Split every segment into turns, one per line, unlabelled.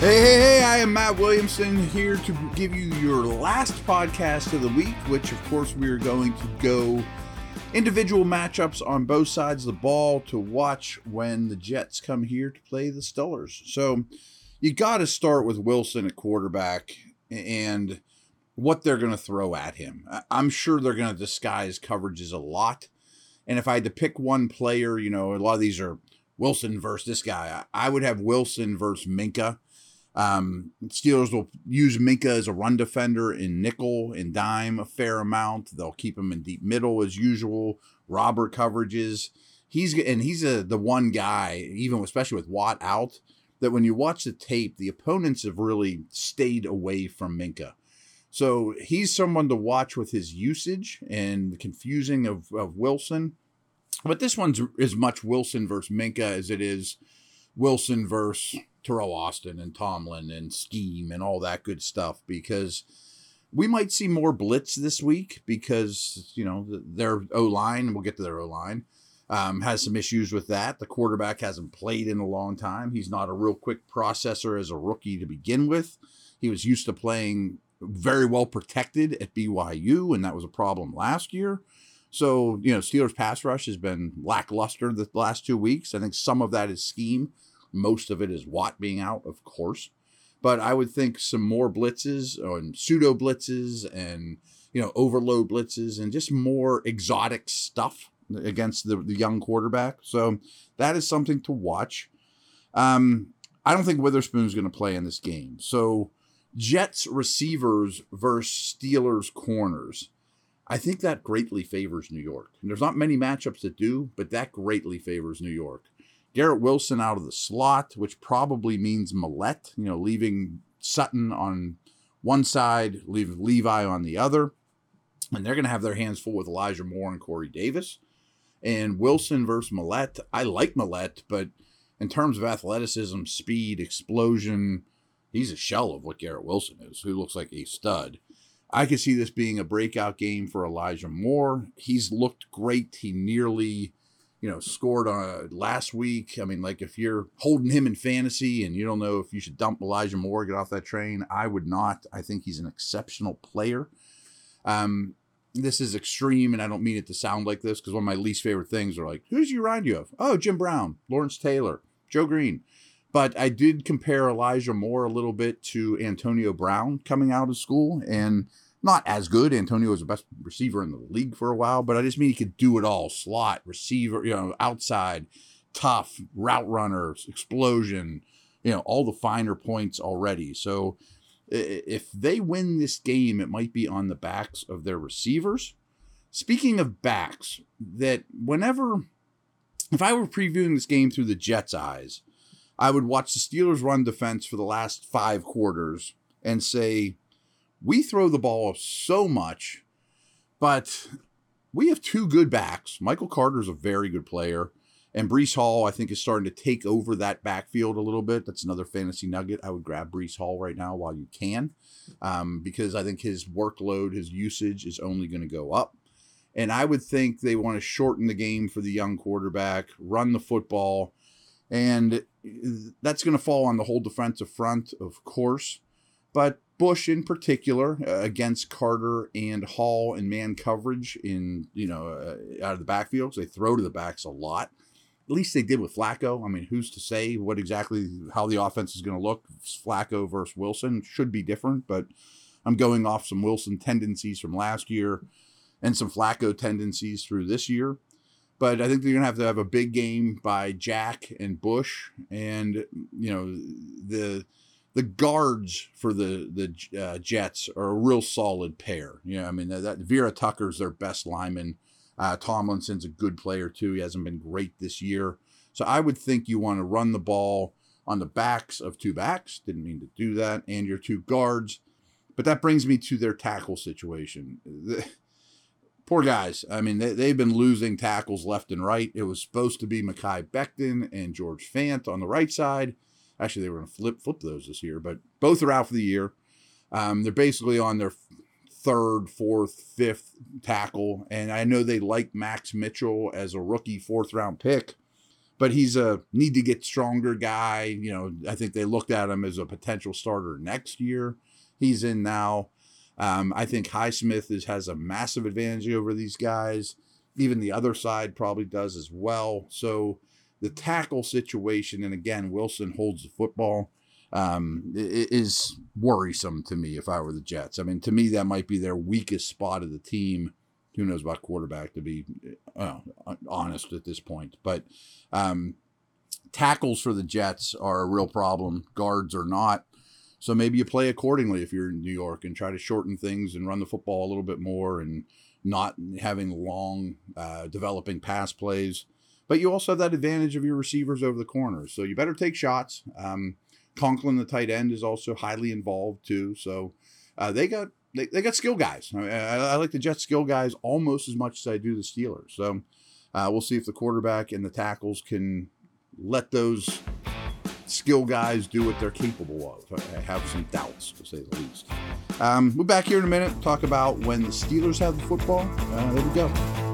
Hey, hey, hey, I am Matt Williamson here to give you your last podcast of the week, which, of course, we are going to go individual matchups on both sides of the ball to watch when the Jets come here to play the Steelers. So you got to start with Wilson at quarterback and what they're going to throw at him. I'm sure they're going to disguise coverages a lot. And if I had to pick one player, you know, a lot of these are Wilson versus this guy. I would have Wilson versus Minkah. Um, Steelers will use Minkah as a run defender in nickel and dime a fair amount. They'll keep him in deep middle as usual. Robber coverages. He's and he's a the one guy, even especially with Watt out, that when you watch the tape, the opponents have really stayed away from Minkah. So he's someone to watch with his usage and the confusing of, of Wilson. But this one's as much Wilson versus Minkah as it is Wilson versus Teryl Austin and Tomlin and scheme and all that good stuff because we might see more blitz this week because you know their O line. We'll get to their O line. Um, has some issues with that. The quarterback hasn't played in a long time. He's not a real quick processor as a rookie to begin with. He was used to playing very well protected at BYU, and that was a problem last year. So, you know, Steelers pass rush has been lackluster the last two weeks. I think some of that is scheme. Most of it is Watt being out, of course. But I would think some more blitzes and pseudo blitzes and, you know, overload blitzes and just more exotic stuff against the, the young quarterback. So that is something to watch. Um, I don't think Witherspoon's going to play in this game. So Jets receivers versus Steelers corners. I think that greatly favors New York. And there's not many matchups that do, but that greatly favors New York. Garrett Wilson out of the slot, which probably means Maulet, you know, leaving Sutton on one side, leave Levi on the other. And they're going to have their hands full with Elijah Moore and Corey Davis. And Wilson versus Maulet. I like Maulet, but in terms of athleticism, speed, explosion, he's a shell of what Garrett Wilson is, who looks like a stud. I could see this being a breakout game for Elijah Moore. He's looked great. He nearly you know, scored on last week. I mean, like if you're holding him in fantasy and you don't know if you should dump Elijah Moore, get off that train, I would not. I think he's an exceptional player. Um, this is extreme, and I don't mean it to sound like this because one of my least favorite things are like, who's you remind you of? Oh, Jim Brown, Lawrence Taylor, Joe Greene. But I did compare Elijah Moore a little bit to Antonio Brown coming out of school, and not as good. Antonio was the best receiver in the league for a while, but I just mean he could do it all slot, receiver, you know, outside, tough, route runners, explosion, you know, all the finer points already. So if they win this game, it might be on the backs of their receivers. Speaking of backs, that whenever, if I were previewing this game through the Jets' eyes, I would watch the Steelers run defense for the last five quarters and say, we throw the ball so much, but we have two good backs. Michael Carter is a very good player. And Breece Hall, I think, is starting to take over that backfield a little bit. That's another fantasy nugget. I would grab Breece Hall right now while you can, um, because I think his workload, his usage is only going to go up. And I would think they want to shorten the game for the young quarterback, run the football, and that's going to fall on the whole defensive front, of course. But Bush in particular uh, against Carter and Hall and man coverage in you know uh, out of the backfields. They throw to the backs a lot. At least they did with Flacco. I mean, who's to say what exactly how the offense is going to look? Flacco versus Wilson should be different, but I'm going off some Wilson tendencies from last year and some Flacco tendencies through this year. But I think they're going to have to have a big game by Jack and Bush, and you know the the guards for the the uh, Jets are a real solid pair. You know, I mean that Vera Tucker's their best lineman. Uh, Tomlinson's a good player too. He hasn't been great this year, so I would think you want to run the ball on the backs of two backs. Didn't mean to do that, and your two guards. But that brings me to their tackle situation. The, poor guys. I mean, they, they've been losing tackles left and right. It was supposed to be Mekhi Becton and George Fant on the right side Actually, they were going to flip flip those this year, but both are out for the year. Um, they're basically on their third, fourth, fifth tackle, and I know they like Max Mitchell as a rookie fourth round pick, but he's a need to get stronger guy. You know, I think they looked at him as a potential starter next year. He's in now. Um, I think Highsmith is, has a massive advantage over these guys. Even the other side probably does as well. So the tackle situation, and again, Wilson holds the football, um, is worrisome to me if I were the Jets. I mean, to me, that might be their weakest spot of the team. Who knows about quarterback, to be uh, honest at this point. But um, tackles for the Jets are a real problem. Guards are not. So maybe you play accordingly if you're in New York and try to shorten things and run the football a little bit more and not having long uh, developing pass plays. But you also have that advantage of your receivers over the corners. So you better take shots. Um, Conklin, the tight end, is also highly involved too. So uh, they got they, they got skill guys. I, I, like the Jets skill guys almost as much as I do the Steelers. So uh, we'll see if the quarterback and the tackles can let those skill guys do what they're capable of. I have some doubts, to say the least. Um, we're back here in a minute. Talk about when the Steelers have the football. Uh, there we go.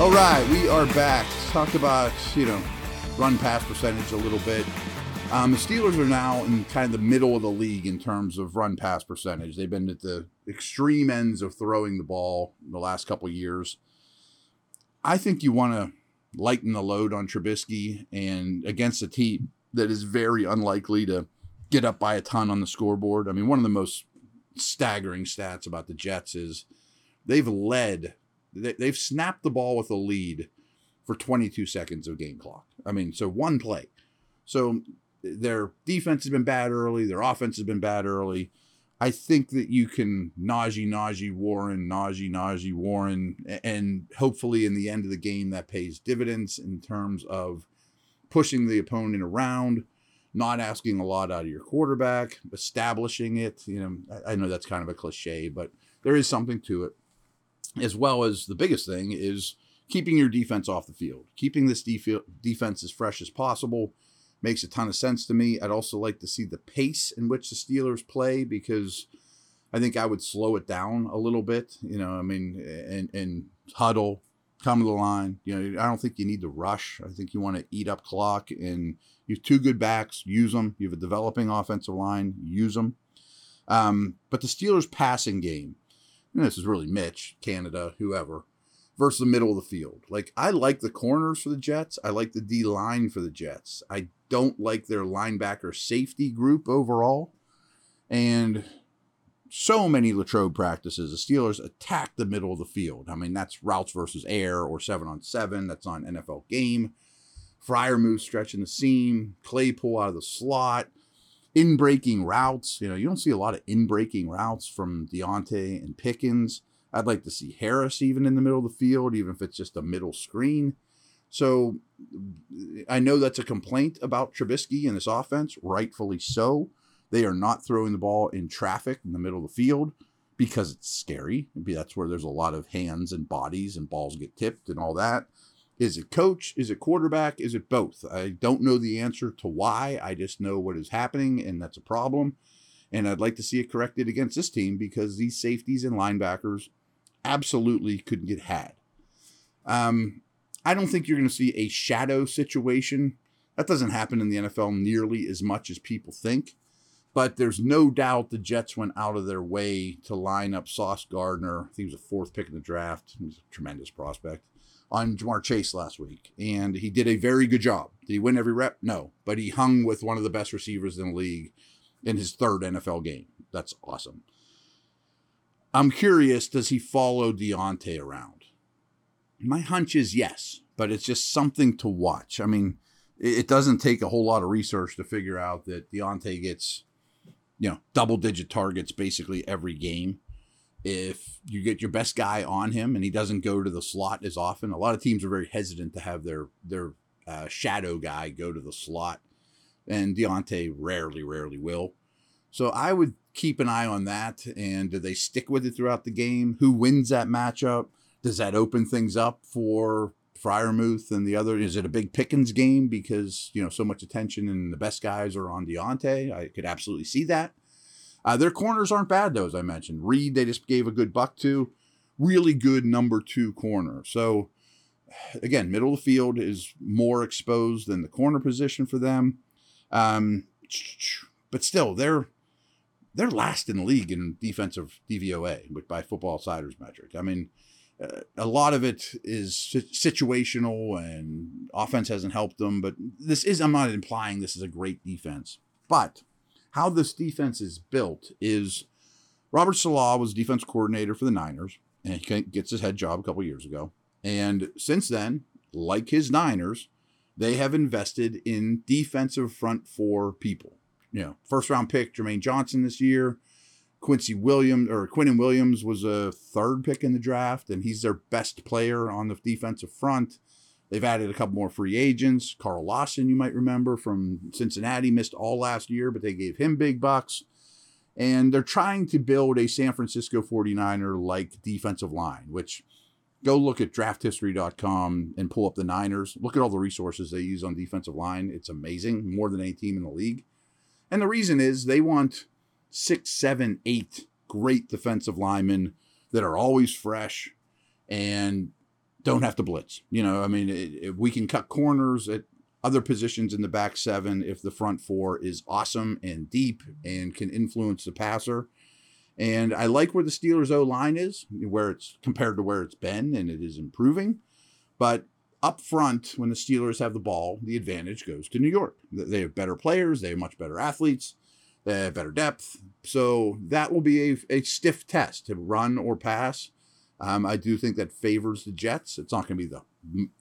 All right, we are back. Let's talk about, you know, run pass percentage a little bit. Um, the Steelers are now in kind of the middle of the league in terms of run pass percentage. They've been at the extreme ends of throwing the ball in the last couple years. I think you want to lighten the load on Trubisky and against a team that is very unlikely to get up by a ton on the scoreboard. I mean, one of the most staggering stats about the Jets is they've led they've snapped the ball with a lead for 22 seconds of game clock. I mean, so one play. So their defense has been bad early, their offense has been bad early. I think that you can Najee, Najee, Warren, Najee, Najee, Warren, and hopefully in the end of the game that pays dividends in terms of pushing the opponent around, not asking a lot out of your quarterback, establishing it. You know, I know that's kind of a cliche, but there is something to it as well as the biggest thing is keeping your defense off the field. Keeping this def- defense as fresh as possible makes a ton of sense to me. I'd also like to see the pace in which the Steelers play because I think I would slow it down a little bit. You know, I mean, and and huddle, come to the line. You know, I don't think you need to rush. I think you want to eat up clock and you have two good backs, use them. You have a developing offensive line, use them. Um, but the Steelers' passing game and this is really Mitch, Canada, whoever, versus the middle of the field. Like, I like the corners for the Jets. I like the D line for the Jets. I don't like their linebacker safety group overall. And so many Latrobe practices, the Steelers attack the middle of the field. I mean, that's routes versus air or seven on seven. That's on NFL game. Freiermuth stretching the seam, Claypool out of the slot in breaking routes. You know, you don't see a lot of in breaking routes from Diontae and Pickens. I'd like to see Harris even in the middle of the field, even if it's just a middle screen. So I know that's a complaint about Trubisky and this offense, rightfully so. They are not throwing the ball in traffic in the middle of the field because it's scary. Maybe that's where there's a lot of hands and bodies and balls get tipped and all that. Is it coach? Is it quarterback? Is it both? I don't know the answer to why. I just know what is happening, and that's a problem. And I'd like to see it corrected against this team because these safeties and linebackers absolutely could get had. Um, I don't think you're going to see a shadow situation. That doesn't happen in the NFL nearly as much as people think. But there's no doubt the Jets went out of their way to line up Sauce Gardner. I think he was a fourth pick in the draft. He's a tremendous prospect on Ja'Marr Chase last week, and he did a very good job. Did he win every rep? No, but he hung with one of the best receivers in the league in his third NFL game. That's awesome. I'm curious, does he follow Diontae around? My hunch is yes, but it's just something to watch. I mean, it doesn't take a whole lot of research to figure out that Diontae gets, you know, double digit targets basically every game if you get your best guy on him and he doesn't go to the slot as often. A lot of teams are very hesitant to have their their uh, shadow guy go to the slot. and Diontae rarely, rarely will. So I would keep an eye on that. And do they stick with it throughout the game? Who wins that matchup? Does that open things up for Freiermuth and the other? Is it a big Pickens game because you know so much attention and the best guys are on Diontae? I could absolutely see that. Uh, their corners aren't bad though, as I mentioned. Reed they just gave a good buck to, really good number two corner. So again, middle of the field is more exposed than the corner position for them. Um, but still, they're they're last in the league in defensive DVOA which by Football Outsiders metric. I mean, uh, a lot of it is situational and offense hasn't helped them. But this is I'm not implying this is a great defense, but how this defense is built is Robert Saleh was defense coordinator for the Niners, and he gets his head job a couple years ago. And since then, like his Niners, they have invested in defensive front four people. You know, first round pick Jermaine Johnson this year. Quincy Williams or Quinnen Williams was a third pick in the draft, and he's their best player on the defensive front. They've added a couple more free agents. Carl Lawson, you might remember from Cincinnati, missed all last year, but they gave him big bucks. And they're trying to build a San Francisco 49er like defensive line, which go look at drafthistory.com and pull up the Niners. Look at all the resources they use on defensive line. It's amazing, more than any team in the league. And the reason is they want six, seven, eight great defensive linemen that are always fresh and don't have to blitz. You know, I mean, it, it, we can cut corners at other positions in the back seven if the front four is awesome and deep and can influence the passer. And I like where the Steelers' O line is, where it's compared to where it's been, and it is improving. But up front, when the Steelers have the ball, the advantage goes to New York. They have better players, they have much better athletes, they have better depth. So that will be a, a stiff test to run or pass. Um, I do think that favors the Jets. It's not going to be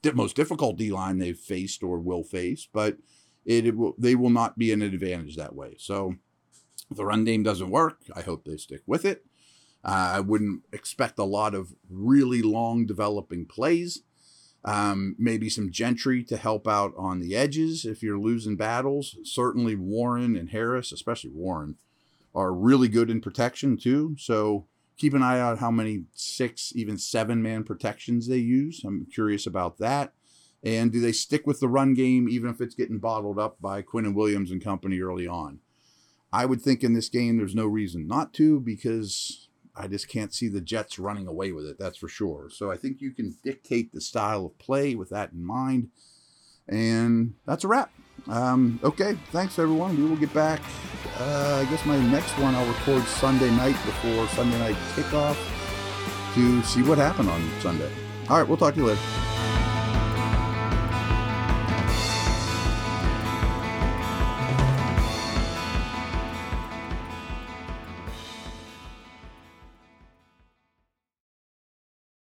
the most difficult D line they've faced or will face, but it, it will, they will not be an advantage that way. So if the run game doesn't work, I hope they stick with it. Uh, I wouldn't expect a lot of really long developing plays. Um, maybe some Gentry to help out on the edges if you're losing battles. Certainly Warren and Harris, especially Warren, are really good in protection too. So keep an eye out how many six, even seven man protections they use. I'm curious about that. And do they stick with the run game even if it's getting bottled up by Quinnen Williams and company early on? I would think in this game there's no reason not to because I just can't see the Jets running away with it. That's for sure. So I think you can dictate the style of play with that in mind. And that's a wrap. Um, okay, thanks everyone. We will get back. Uh, I guess my next one I'll record Sunday night before Sunday night kickoff to see what happened on Sunday. All right, we'll talk to you later.